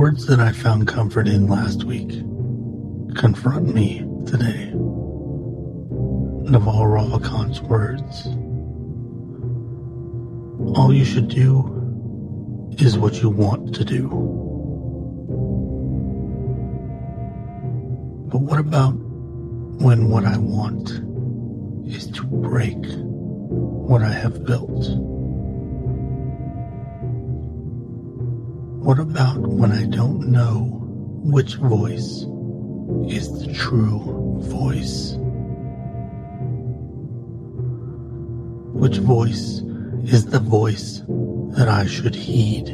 Words that I found comfort in last week confront me today. Naval Ravikant's words. All you should do is what you want to do. But what about when what I want is to break what I have built? What about when I don't know which voice is the true voice? Which voice is the voice that I should heed?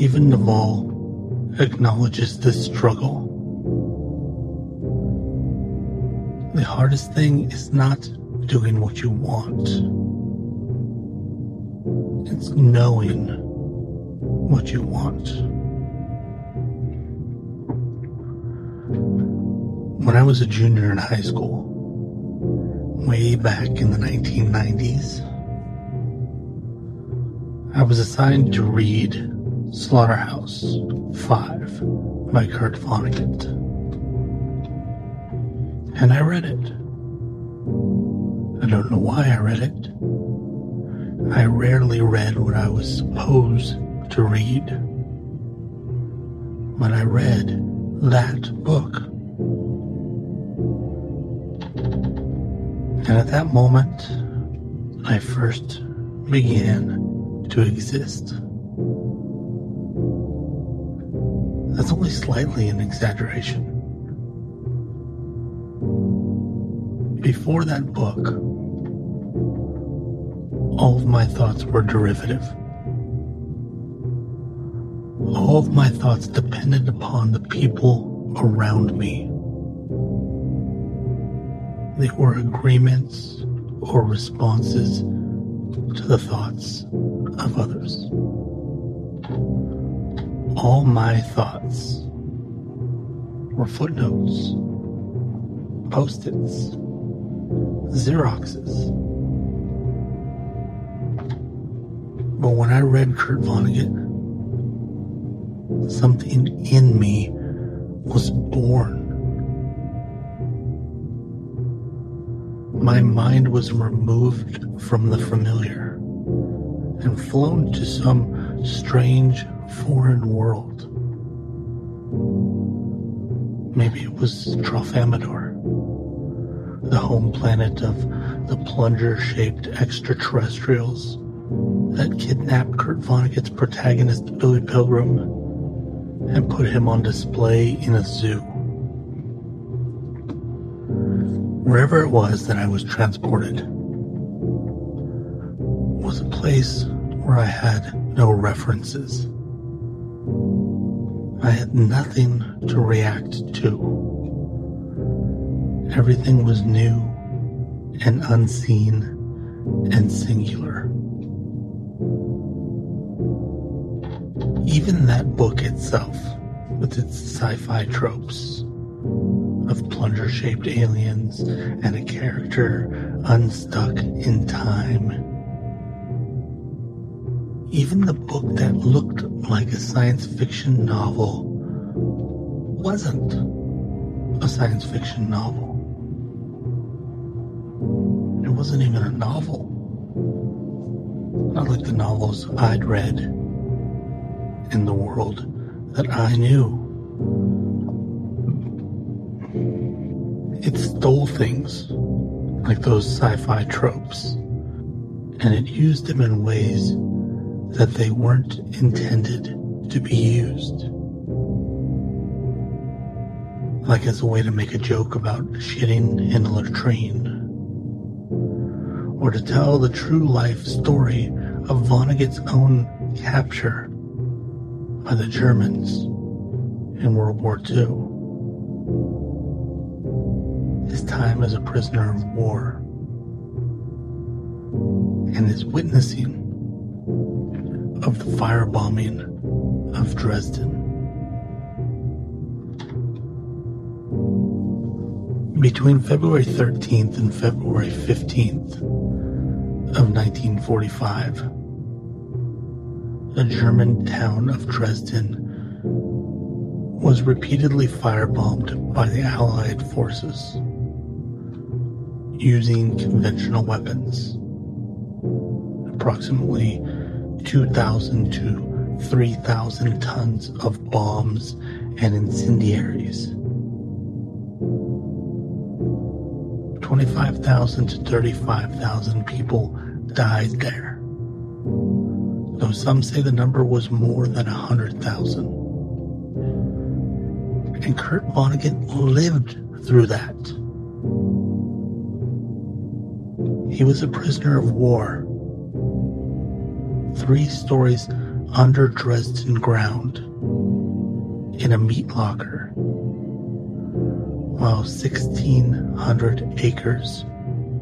Even Naval acknowledges this struggle. The hardest thing is not doing what you want. It's knowing what you want. When I was a junior in high school, way back in the 1990s, I was assigned to read Slaughterhouse 5 by Kurt Vonnegut. And I read it. I don't know why I read it. I rarely read what I was supposed to read. But I read that book. And at that moment, I first began to exist. That's only slightly an exaggeration. Before that book, all of my thoughts were derivative. All of my thoughts depended upon the people around me. They were agreements or responses to the thoughts of others. All my thoughts were footnotes, post its, Xeroxes. But when I read Kurt Vonnegut, something in me was born. My mind was removed from the familiar and flown to some strange foreign world. Maybe it was Tralfamadore, the home planet of the plunger shaped extraterrestrials that kidnapped Kurt Vonnegut's protagonist Billy Pilgrim and put him on display in a zoo. Wherever it was that I was transported was a place where I had no references. I had nothing to react to. Everything was new and unseen and singular. Even that book itself, with its sci fi tropes of plunger shaped aliens and a character unstuck in time. Even the book that looked like a science fiction novel wasn't a science fiction novel. It wasn't even a novel. Not like the novels I'd read in the world that I knew. It stole things like those sci fi tropes, and it used them in ways that they weren't intended to be used. Like as a way to make a joke about shitting in a latrine, or to tell the true life story of Vonnegut's own capture by the Germans in World War II. His time as a prisoner of war and his witnessing of the firebombing of Dresden. Between February 13th and February 15th of 1945, the German town of Dresden was repeatedly firebombed by the Allied forces using conventional weapons. Approximately 2,000 to 3,000 tons of bombs and incendiaries. 25,000 to 35,000 people died there, though some say the number was more than 100,000. And Kurt Vonnegut lived through that. He was a prisoner of war. Three stories under Dresden ground in a meat locker, while 1,600 acres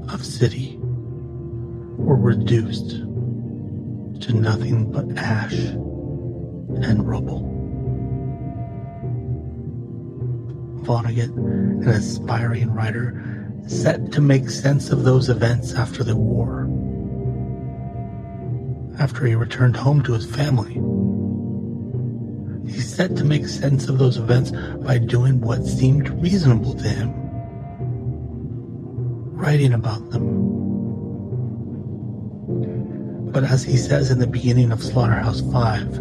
of city were reduced to nothing but ash and rubble. Vonnegut, an aspiring writer, set to make sense of those events after the war. After he returned home to his family, he set to make sense of those events by doing what seemed reasonable to him, writing about them. But as he says in the beginning of Slaughterhouse 5,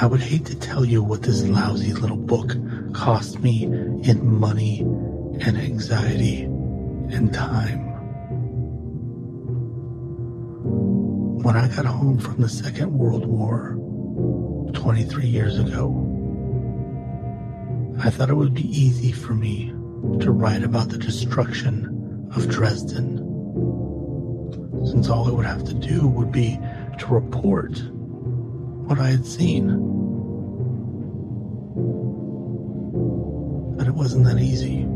I would hate to tell you what this lousy little book cost me in money and anxiety and time. When I got home from the Second World War 23 years ago, I thought it would be easy for me to write about the destruction of Dresden, since all I would have to do would be to report what I had seen. But it wasn't that easy.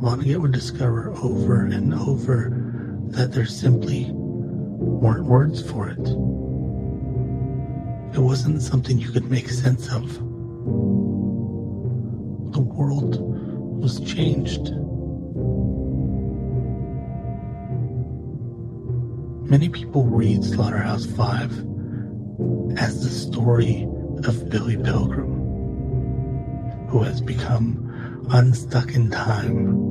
Vonnegut would discover over and over that there simply weren't words for it. It wasn't something you could make sense of. The world was changed. Many people read Slaughterhouse 5 as the story of Billy Pilgrim, who has become unstuck in time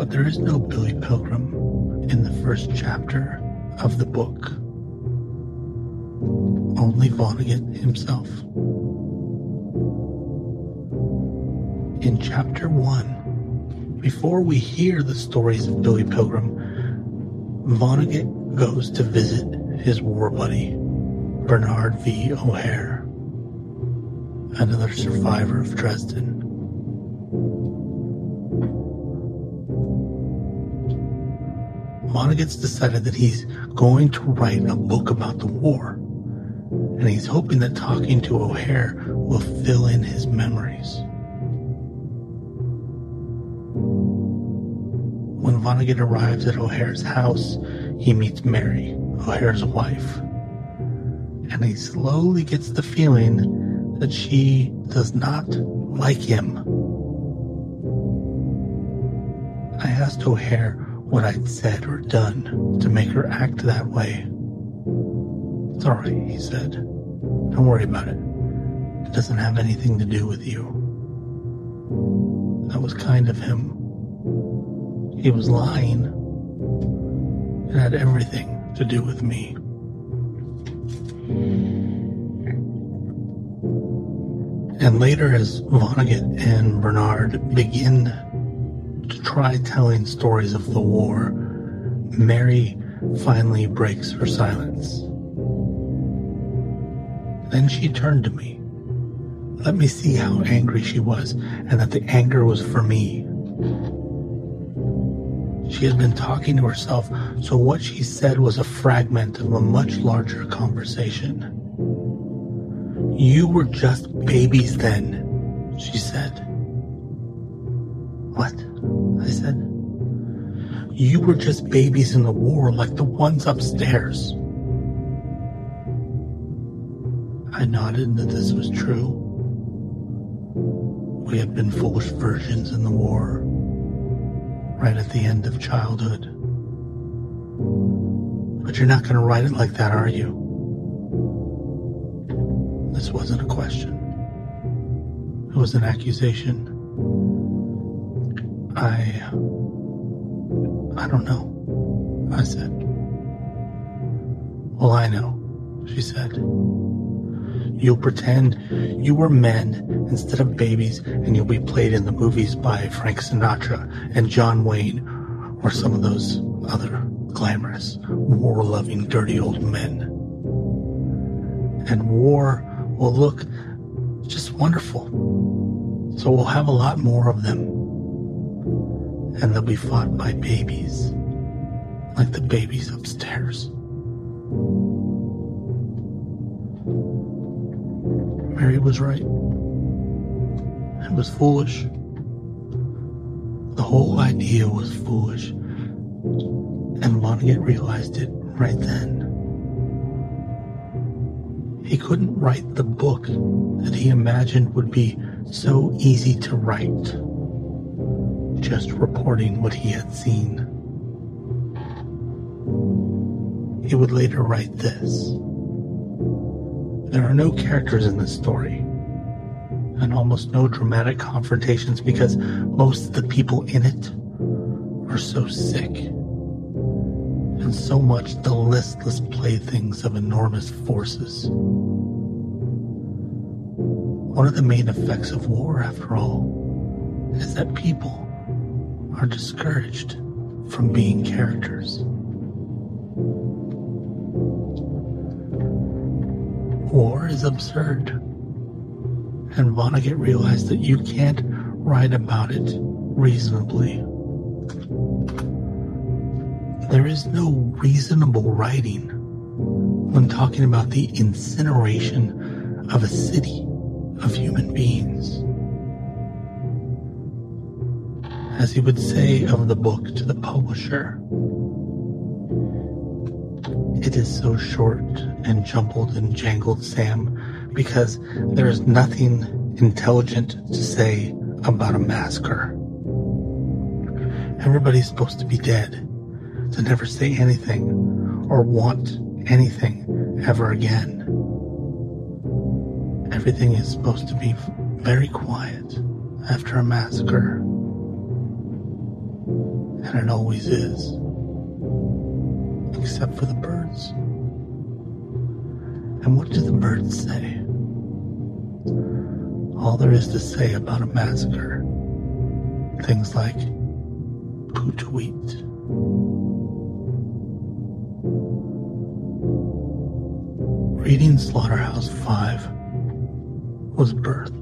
but there is no Billy Pilgrim in the first chapter of the book. Only Vonnegut himself. In chapter 1, before we hear the stories of Billy Pilgrim, Vonnegut goes to visit his war buddy, Bernard V. O'Hare, another survivor of Dresden. Vonnegut's decided that he's going to write a book about the war, and he's hoping that talking to O'Hare will fill in his memories. Vonnegut arrives at O'Hare's house, he meets Mary, O'Hare's wife, and he slowly gets the feeling that she does not like him. I asked O'Hare what I'd said or done to make her act that way. Alright, he said. Don't worry about it. It doesn't have anything to do with you. That was kind of him. He was lying. It had everything to do with me. And later, as Vonnegut and Bernard begin to try telling stories of the war, Mary finally breaks her silence. Then she turned to me. Let me see how angry she was, and that the anger was for me. She had been talking to herself, so what she said was a fragment of a much larger conversation. You were just babies then, she said. What? I said. You were just babies in the war like the ones upstairs. I nodded that this was true. We had been foolish virgins in the war, right at the end of childhood. But you're not going to write it like that, are you? This wasn't a question. It was an accusation. I. I don't know, I said. Well, I know, she said. You'll pretend you were men instead of babies, and you'll be played in the movies by Frank Sinatra and John Wayne, or some of those other glamorous, war loving, dirty old men. And war will look just wonderful. So we'll have a lot more of them. And they'll be fought by babies, like the babies upstairs. Mary was right. It was foolish. The whole idea was foolish. And Vonnegut realized it right then. He couldn't write the book that he imagined would be so easy to write, just reporting what he had seen. He would later write this. There are no characters in this story, and almost no dramatic confrontations because most of the people in it are so sick, and so much the listless playthings of enormous forces. One of the main effects of war, after all, is that people are discouraged from being characters. War is absurd. And Vonnegut realized that you can't write about it reasonably. There is no reasonable writing when talking about the incineration of a city of human beings. As he would say of the book to the publisher, it is so short and jumbled and jangled, Sam, because there is nothing intelligent to say about a massacre. Everybody's supposed to be dead, to never say anything or want anything ever again. Everything is supposed to be very quiet after a massacre. And it always is. Except for the birds. And what do the birds say? All there is to say about a massacre. Things like Poo-Tee-Weet. Reading Slaughterhouse 5 was birth.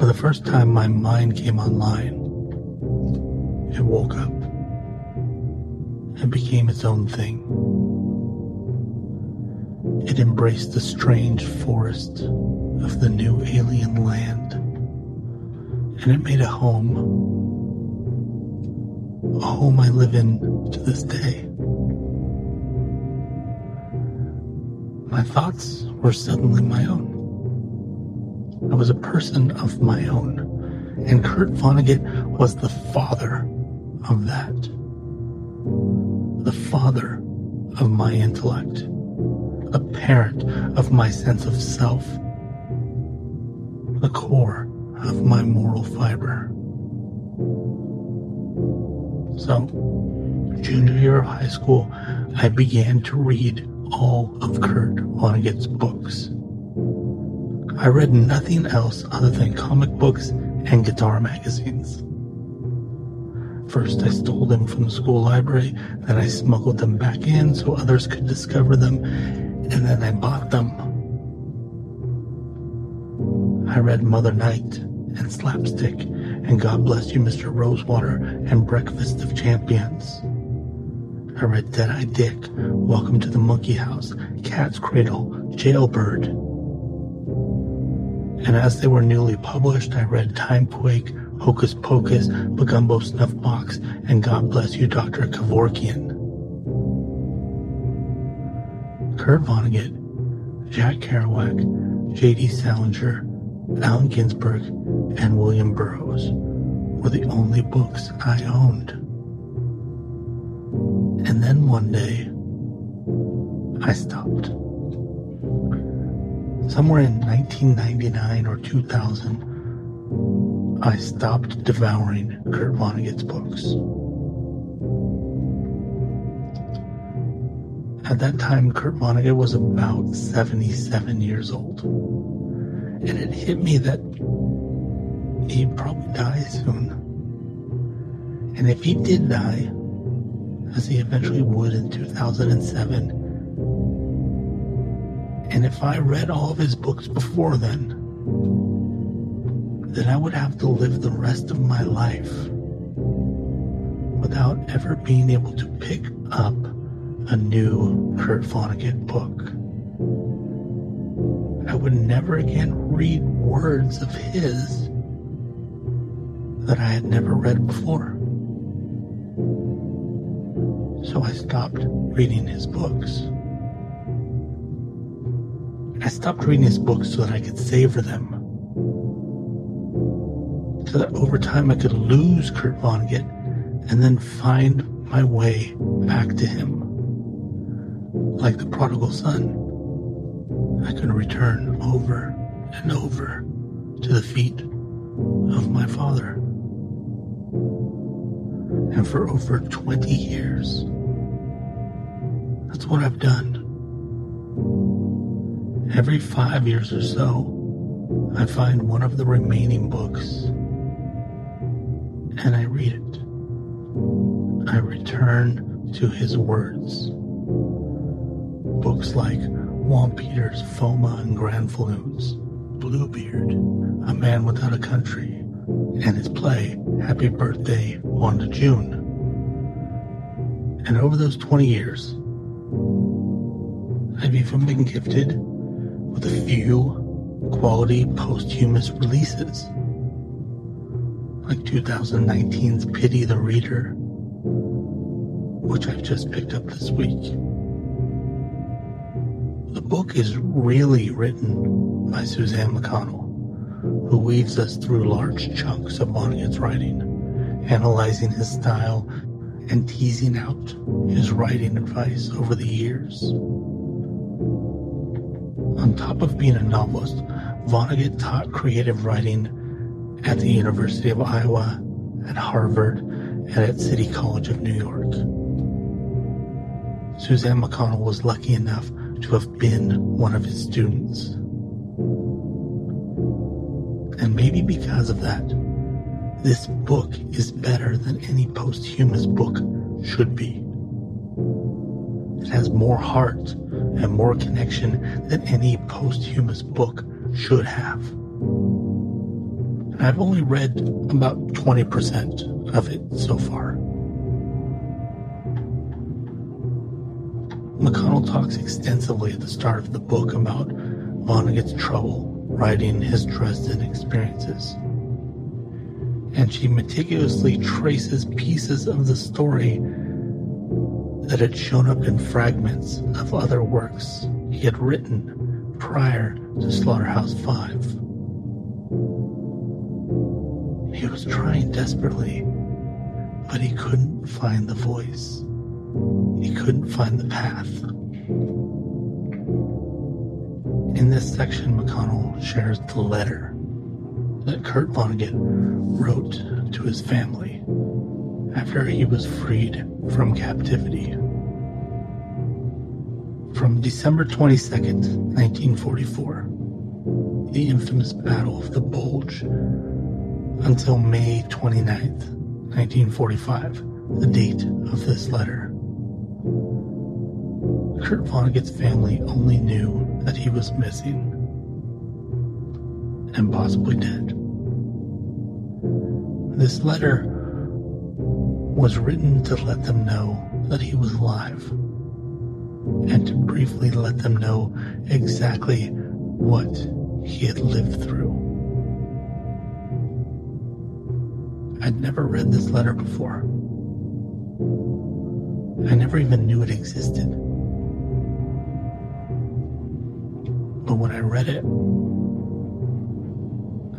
For the first time my mind came online, it woke up and became its own thing. It embraced the strange forest of the new alien land, and it made a home. A home I live in to this day. My thoughts were suddenly my own. I was a person of my own, and Kurt Vonnegut was the father of that. The father of my intellect, a parent of my sense of self, the core of my moral fiber. So, junior year of high school, I began to read all of Kurt Vonnegut's books. I read nothing else other than comic books and guitar magazines. First, I stole them from the school library, then I smuggled them back in so others could discover them, and then I bought them. I read Mother Night and Slapstick and God Bless You, Mr. Rosewater and Breakfast of Champions. I read Dead-Eye Dick, Welcome to the Monkey House, Cat's Cradle, Jailbird. And as they were newly published, I read Timequake, Hocus Pocus, Bagombo Snuffbox, and God Bless You, Dr. Kevorkian. Kurt Vonnegut, Jack Kerouac, J.D. Salinger, Allen Ginsberg, and William Burroughs were the only books I owned. And then one day, I stopped. Somewhere in 1999 or 2000, I stopped devouring Kurt Vonnegut's books. At that time, Kurt Vonnegut was about 77 years old. And it hit me that he'd probably die soon. And if he did die, as he eventually would in 2007, and if I read all of his books before then, then I would have to live the rest of my life without ever being able to pick up a new Kurt Vonnegut book. I would never again read words of his that I had never read before. So I stopped reading his books. I stopped reading his books so that I could savor them. So that over time I could lose Kurt Vonnegut and then find my way back to him. Like the prodigal son, I could return over and over to the feet of my father. And for over 20 years, that's what I've done. Every five years or so, I find one of the remaining books and I read it. I return to his words. Books like Wampeters, Foma and Granfalloons, Bluebeard, A Man Without a Country, and his play, Happy Birthday, Wanda June. And over those 20 years, I've even been gifted with a few quality posthumous releases, like 2019's Pity the Reader, which I've just picked up this week. The book is really written by Suzanne McConnell, who weaves us through large chunks of Vonnegut's writing, analyzing his style and teasing out his writing advice over the years. On top of being a novelist, Vonnegut taught creative writing at the University of Iowa, at Harvard, and at City College of New York. Suzanne McConnell was lucky enough to have been one of his students. And maybe because of that, this book is better than any posthumous book should be. It has more heart and more connection than any posthumous book should have. I've only read about 20% of it so far. McConnell talks extensively at the start of the book about Vonnegut's trouble writing his Dresden experiences. And she meticulously traces pieces of the story that had shown up in fragments of other works he had written prior to Slaughterhouse 5. He was trying desperately, but he couldn't find the voice. He couldn't find the path. In this section, McConnell shares the letter that Kurt Vonnegut wrote to his family after he was freed from captivity. From December 22nd, 1944, the infamous Battle of the Bulge, until May 29th, 1945, the date of this letter. Kurt Vonnegut's family only knew that he was missing and possibly dead. This letter was written to let them know that he was alive and to briefly let them know exactly what he had lived through. I'd never read this letter before. I never even knew it existed. But when I read it,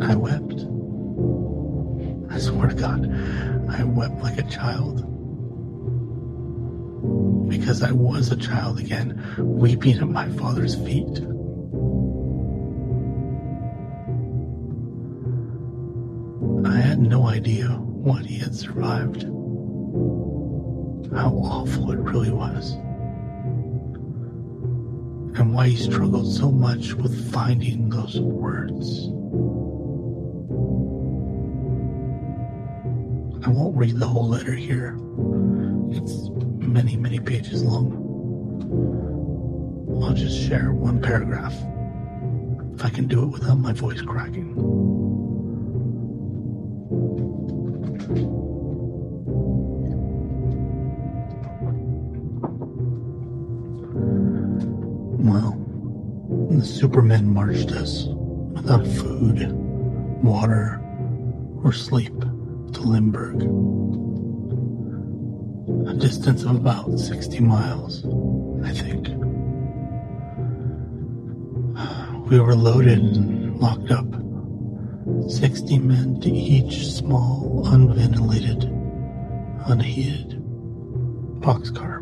I wept. I swear to God, I wept like a child. because I was a child again, weeping at my father's feet. Idea what he had survived, how awful it really was, and why he struggled so much with finding those words. I won't read the whole letter here. It's many, many pages long. I'll just share one paragraph. If I can do it without my voice cracking. The Supermen marched us without food, water, or sleep to Limburg, a distance of about 60 miles, I think. We were loaded and locked up, 60 men to each small, unventilated, unheated boxcar.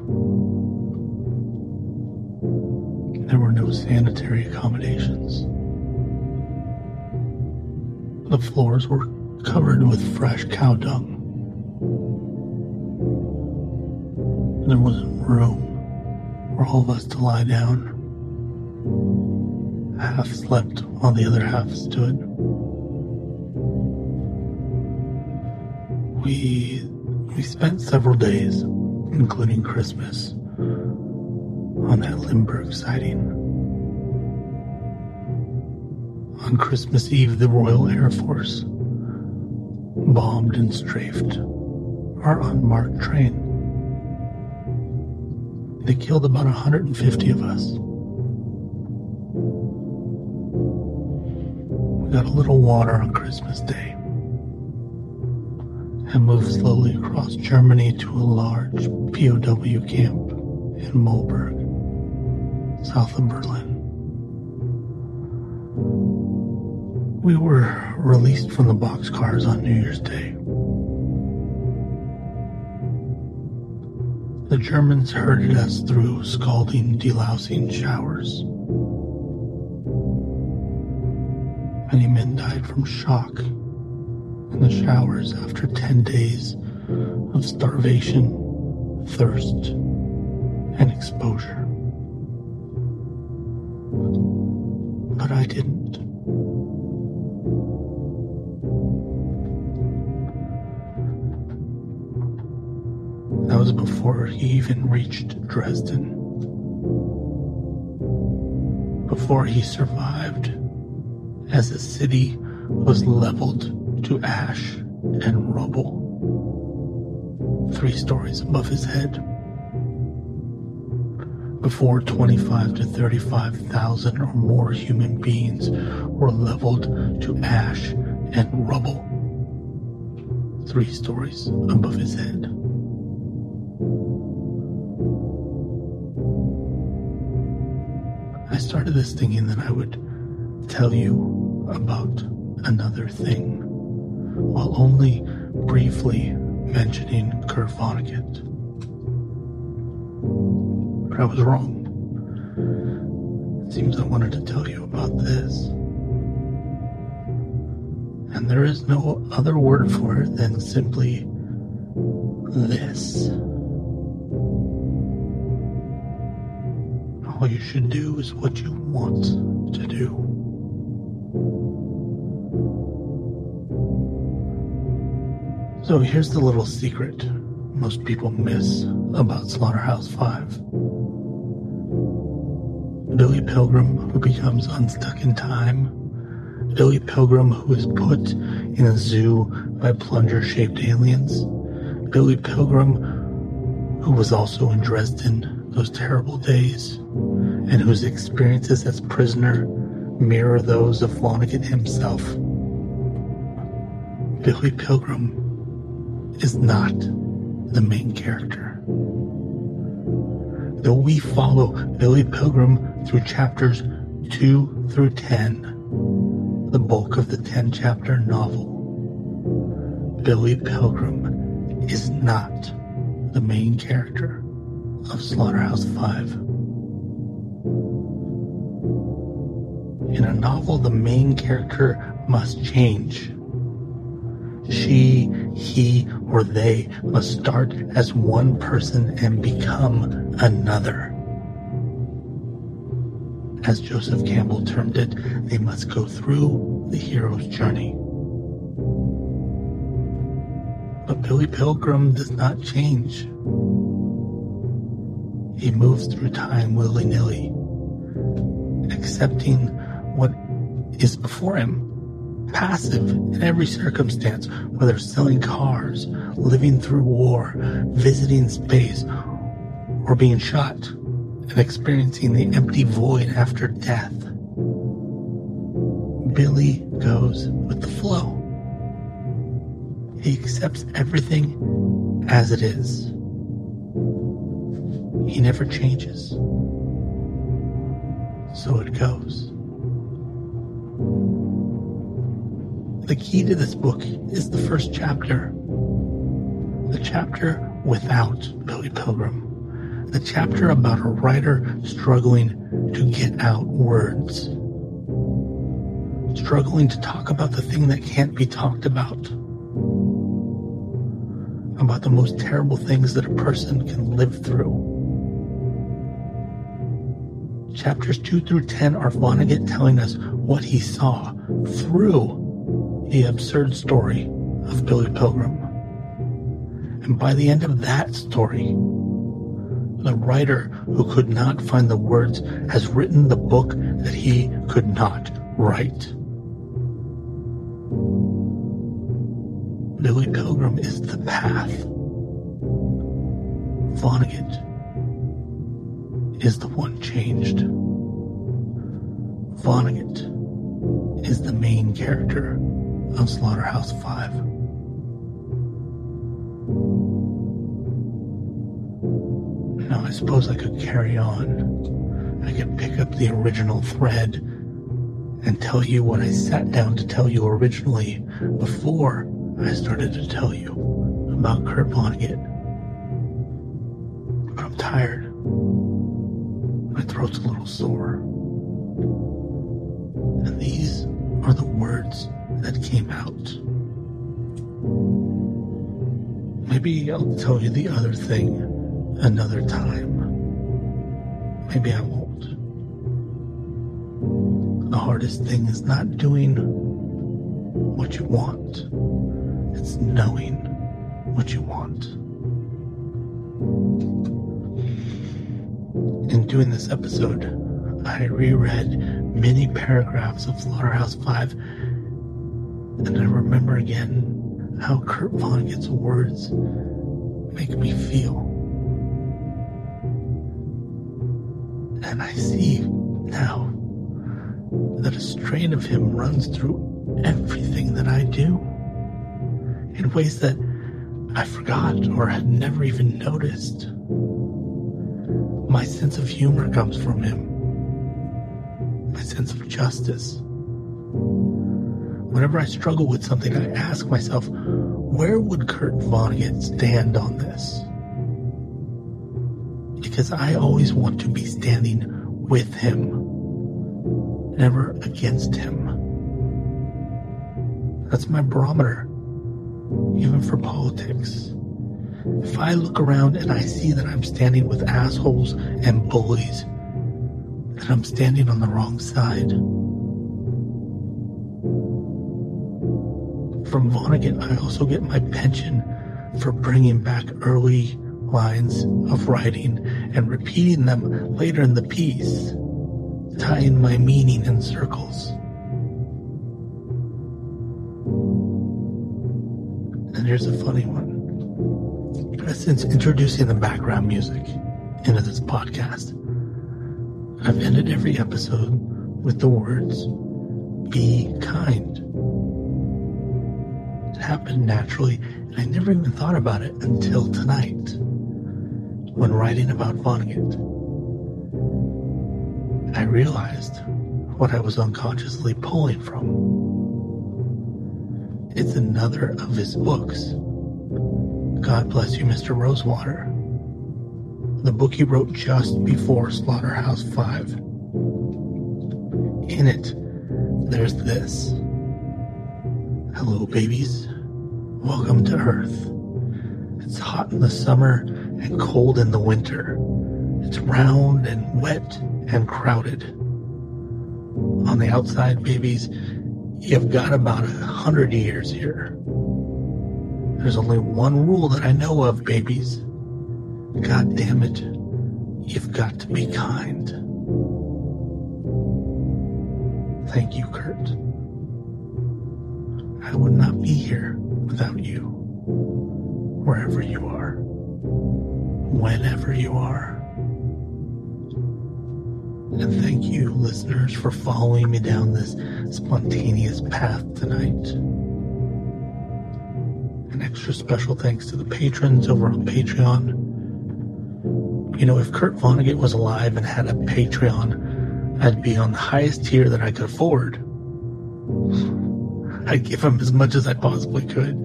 Were no sanitary accommodations. The floors were covered with fresh cow dung. There wasn't room for all of us to lie down. Half slept while the other half stood. We we spent several days, including Christmas, on that Limburg siding. On Christmas Eve, the Royal Air Force bombed and strafed our unmarked train. They killed about 150 of us. We got a little water on Christmas Day and moved slowly across Germany to a large POW camp in Muhlberg, south of Berlin. We were released from the boxcars on New Year's Day. The Germans herded us through scalding, delousing showers. Many men died from shock in the showers after 10 days of starvation, thirst, and exposure. But I didn't. Before he even reached Dresden. Before he survived, as the city was leveled to ash and rubble, three stories above his head. Before 25 to 35,000 or more human beings were leveled to ash and rubble, three stories above his head. Started this thinking that I would tell you about another thing, while only briefly mentioning Kurt Vonnegut. But I was wrong. It seems I wanted to tell you about this. And there is no other word for it than simply this. All you should do is what you want to do. So here's the little secret most people miss about Slaughterhouse 5. Billy Pilgrim, who becomes unstuck in time. Billy Pilgrim, who is put in a zoo by plunger shaped aliens. Billy Pilgrim, who was also in Dresden those terrible days, and whose experiences as prisoner mirror those of Vonnegut himself. Billy Pilgrim is not the main character. Though we follow Billy Pilgrim through chapters 2 through 10, the bulk of the 10 chapter novel, Billy Pilgrim is not the main character of Slaughterhouse Five. In a novel, the main character must change. She, he, or they must start as one person and become another. As Joseph Campbell termed it, they must go through the hero's journey. But Billy Pilgrim does not change. He moves through time willy nilly, accepting what is before him passive in every circumstance, whether selling cars, living through war, visiting space, or being shot and experiencing the empty void after death. Billy goes with the flow. He accepts everything as it is. He never changes. So it goes. The key to this book is the first chapter. The chapter without Billy Pilgrim. The chapter about a writer struggling to get out words. Struggling to talk about the thing that can't be talked about. About the most terrible things that a person can live through. Chapters 2 through 10 are Vonnegut telling us what he saw through the absurd story of Billy Pilgrim. And by the end of that story, the writer who could not find the words has written the book that he could not write. Billy Pilgrim is the path. Vonnegut is the one changed. Vonnegut is the main character of Slaughterhouse 5. Now, I suppose I could carry on. I could pick up the original thread and tell you what I sat down to tell you originally before I started to tell you about Kurt Vonnegut. But I'm tired. Throat's a little sore. And these are the words that came out. Maybe I'll tell you the other thing another time. Maybe I won't. The hardest thing is not doing what you want, it's knowing what you want. In doing this episode, I reread many paragraphs of Slaughterhouse 5 and I remember again how Kurt Vonnegut's words make me feel. And I see now that a strain of him runs through everything that I do in ways that I forgot or had never even noticed. My sense of humor comes from him. My sense of justice. Whenever I struggle with something, I ask myself, where would Kurt Vonnegut stand on this? Because I always want to be standing with him, never against him. That's my barometer, even for politics. If I look around and I see that I'm standing with assholes and bullies, then I'm standing on the wrong side. From Vonnegut, I also get my pension for bringing back early lines of writing and repeating them later in the piece, tying my meaning in circles. And here's a funny one. Since introducing the background music into this podcast, I've ended every episode with the words, be kind It happened naturally, and I never even thought about it until tonight when writing about Vonnegut. I realized what I was unconsciously pulling from. It's another of his books. God bless you, Mr. Rosewater. the book he wrote just before Slaughterhouse 5. In it, there's this Hello, babies. Welcome to Earth. It's hot in the summer and cold in the winter. It's round and wet and crowded. On the outside, babies, you've got about a hundred years here. There's only one rule that I know of, babies. God damn it, you've got to be kind. Thank you, Kurt. I would not be here without you, wherever you are, whenever you are. And thank you, listeners, for following me down this spontaneous path tonight. Extra special thanks to the patrons over on Patreon. You know, if Kurt Vonnegut was alive and had a Patreon, I'd be on the highest tier that I could afford. I'd give him as much as I possibly could.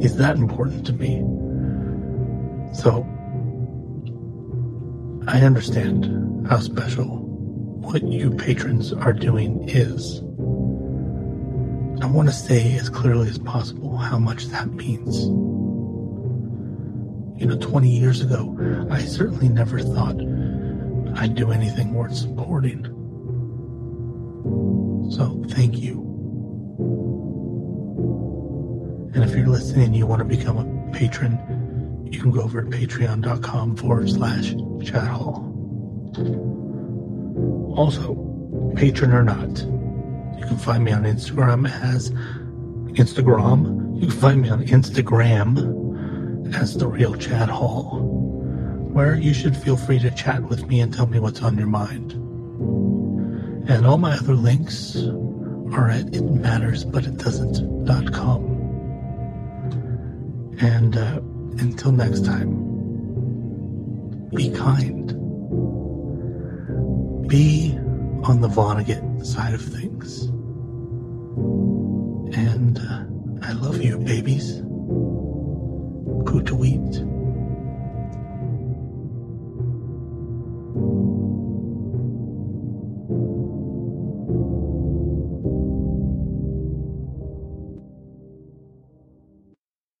He's that important to me. So, I understand how special what you patrons are doing is. I want to say as clearly as possible how much that means. You know, 20 years ago, I certainly never thought I'd do anything worth supporting. So, thank you. And if you're listening and you want to become a patron, you can go over to patreon.com forward slash Chad Hall. Also, patron or not, you can find me on Instagram as Instagram. You can find me on Instagram as the real Chad Hall, where you should feel free to chat with me and tell me what's on your mind. And all my other links are at itmattersbutitdoesn't.com. And uh, until next time, be kind. Be on the Vonnegut side of things. And uh, I love you, babies. Kutawit.